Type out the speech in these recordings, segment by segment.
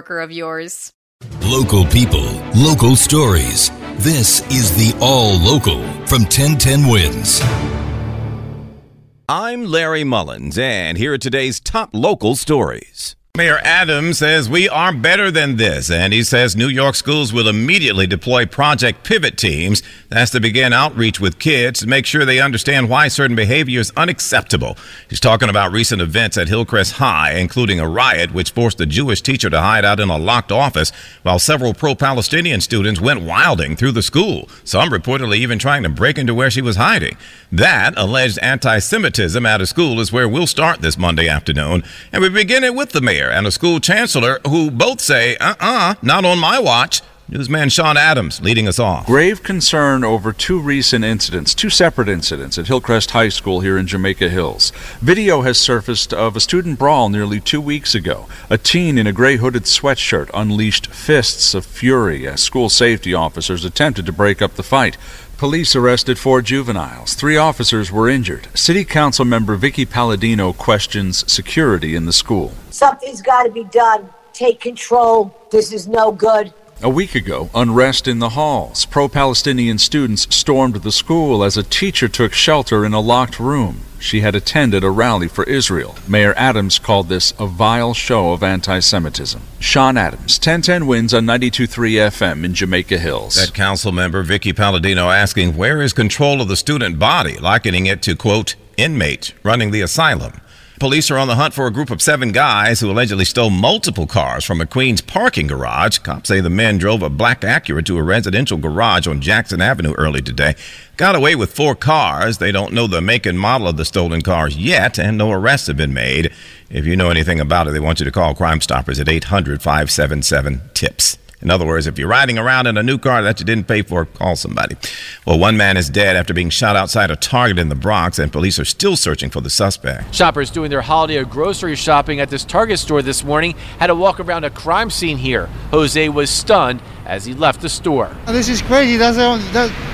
of yours. Local people, local stories. This is the All Local from 1010 Wins. I'm Larry Mullins, and here are today's top local stories. Mayor Adams says we are better than this, and he says New York schools will immediately deploy Project Pivot teams. That's to begin outreach with kids to make sure they understand why certain behavior is unacceptable. He's talking about recent events at Hillcrest High, including a riot which forced a Jewish teacher to hide out in a locked office, while several pro Palestinian students went wilding through the school, some reportedly even trying to break into where she was hiding. That alleged anti Semitism at a school is where we'll start this Monday afternoon, and we begin it with the mayor and a school chancellor who both say, uh uh, not on my watch. Newsman Sean Adams leading us off. Grave concern over two recent incidents, two separate incidents at Hillcrest High School here in Jamaica Hills. Video has surfaced of a student brawl nearly two weeks ago. A teen in a gray hooded sweatshirt unleashed fists of fury as school safety officers attempted to break up the fight. Police arrested four juveniles. Three officers were injured. City Council member Vickie Paladino questions security in the school. Something's got to be done. Take control. This is no good. A week ago, unrest in the halls. Pro Palestinian students stormed the school as a teacher took shelter in a locked room. She had attended a rally for Israel. Mayor Adams called this a vile show of anti Semitism. Sean Adams, 1010 wins on 92.3 FM in Jamaica Hills. That council member, Vickie Paladino, asking where is control of the student body, likening it to, quote, inmate running the asylum. Police are on the hunt for a group of seven guys who allegedly stole multiple cars from a Queens parking garage. Cops say the men drove a black Acura to a residential garage on Jackson Avenue early today. Got away with four cars. They don't know the make and model of the stolen cars yet, and no arrests have been made. If you know anything about it, they want you to call Crime Stoppers at 800 577 TIPS. In other words, if you're riding around in a new car that you didn't pay for, call somebody. Well, one man is dead after being shot outside a Target in the Bronx, and police are still searching for the suspect. Shoppers doing their holiday grocery shopping at this Target store this morning had to walk around a crime scene here. Jose was stunned as he left the store. This is crazy. That's that,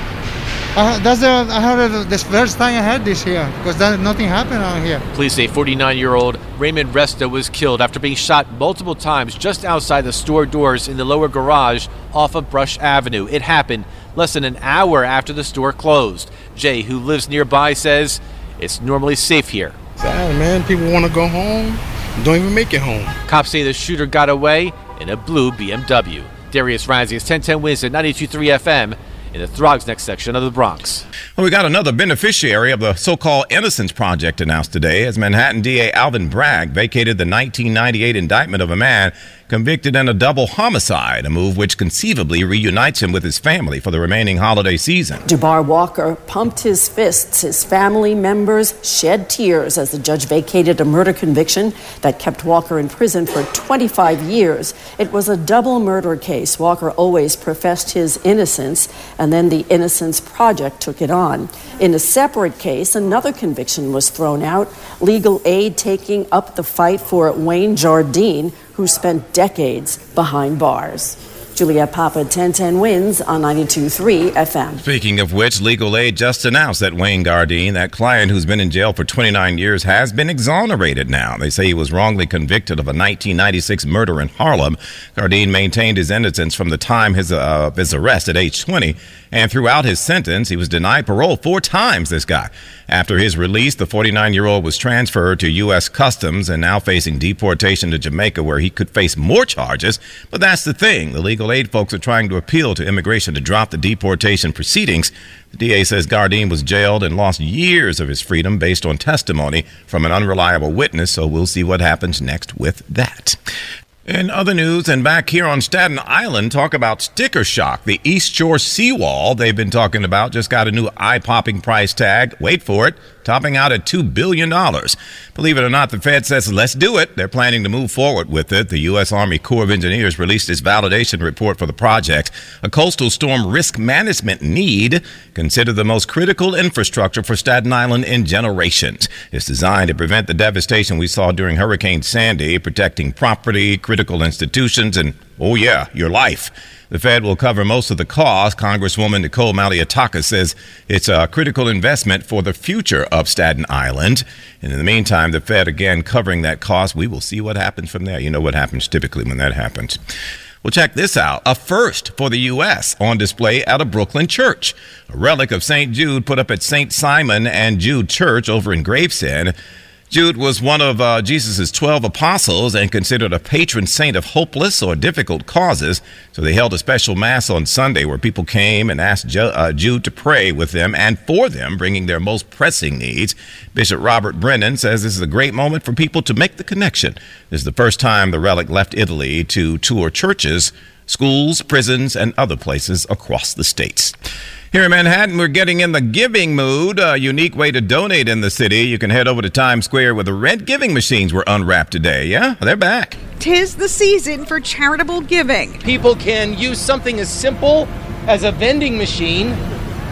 uh, that's the I heard this first time I heard this here because that, nothing happened out here. Police say 49-year-old Raymond Resta was killed after being shot multiple times just outside the store doors in the lower garage off of Brush Avenue. It happened less than an hour after the store closed. Jay, who lives nearby, says it's normally safe here. Sad, man. People want to go home, don't even make it home. Cops say the shooter got away in a blue BMW. Darius Rising is 1010 wins at 92.3 FM in the Throgs Neck section of the Bronx. Well, we got another beneficiary of the so-called Innocence Project announced today as Manhattan DA Alvin Bragg vacated the 1998 indictment of a man convicted in a double homicide, a move which conceivably reunites him with his family for the remaining holiday season. Dubar Walker pumped his fists. His family members shed tears as the judge vacated a murder conviction that kept Walker in prison for 25 years. It was a double murder case. Walker always professed his innocence, and then the Innocence Project took it on. In a separate case, another conviction was thrown out legal aid taking up the fight for Wayne Gardine who spent decades behind bars. Juliet Papa, 1010 wins on 92.3 FM. Speaking of which, legal aid just announced that Wayne Gardine, that client who's been in jail for 29 years, has been exonerated now. They say he was wrongly convicted of a 1996 murder in Harlem. Gardine maintained his innocence from the time his, uh, his arrest at age 20, and throughout his sentence, he was denied parole four times, this guy. After his release, the 49 year old was transferred to U.S. Customs and now facing deportation to Jamaica, where he could face more charges. But that's the thing. The legal aid folks are trying to appeal to immigration to drop the deportation proceedings. The DA says Gardine was jailed and lost years of his freedom based on testimony from an unreliable witness, so we'll see what happens next with that. In other news, and back here on Staten Island, talk about sticker shock. The East Shore seawall they've been talking about just got a new eye popping price tag. Wait for it topping out at $2 billion. Believe it or not, the Fed says, let's do it. They're planning to move forward with it. The U.S. Army Corps of Engineers released its validation report for the project, a coastal storm risk management need considered the most critical infrastructure for Staten Island in generations. It's designed to prevent the devastation we saw during Hurricane Sandy, protecting property, critical institutions, and, oh yeah, your life. The Fed will cover most of the cost. Congresswoman Nicole Malliotakis says it's a critical investment for the future of Staten Island. And in the meantime, the Fed again covering that cost. We will see what happens from there. You know what happens typically when that happens. Well, check this out. A first for the U.S. on display at a Brooklyn church. A relic of St. Jude put up at St. Simon and Jude Church over in Gravesend. Jude was one of uh, Jesus' 12 apostles and considered a patron saint of hopeless or difficult causes. So they held a special mass on Sunday where people came and asked Ju- uh, Jude to pray with them and for them, bringing their most pressing needs. Bishop Robert Brennan says this is a great moment for people to make the connection. This is the first time the relic left Italy to tour churches, schools, prisons, and other places across the states. Here in Manhattan, we're getting in the giving mood. A unique way to donate in the city. You can head over to Times Square where the red giving machines were unwrapped today. Yeah, they're back. Tis the season for charitable giving. People can use something as simple as a vending machine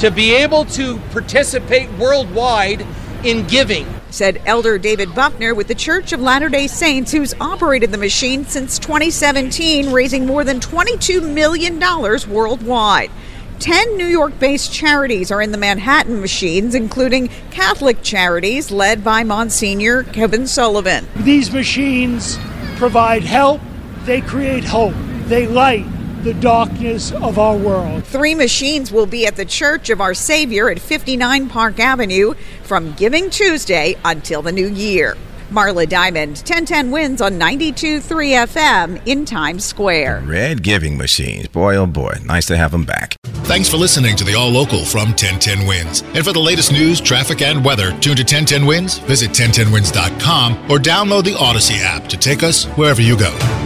to be able to participate worldwide in giving. Said Elder David Buckner with the Church of Latter day Saints, who's operated the machine since 2017, raising more than $22 million worldwide. 10 New York based charities are in the Manhattan machines, including Catholic charities led by Monsignor Kevin Sullivan. These machines provide help, they create hope, they light the darkness of our world. Three machines will be at the Church of Our Savior at 59 Park Avenue from Giving Tuesday until the new year. Marla Diamond, 1010 wins on 92.3 FM in Times Square. Red giving machines. Boy, oh boy. Nice to have them back. Thanks for listening to the All Local from 1010 Wins. And for the latest news, traffic, and weather, tune to 1010 Wins, visit 1010wins.com, or download the Audacy app to take us wherever you go.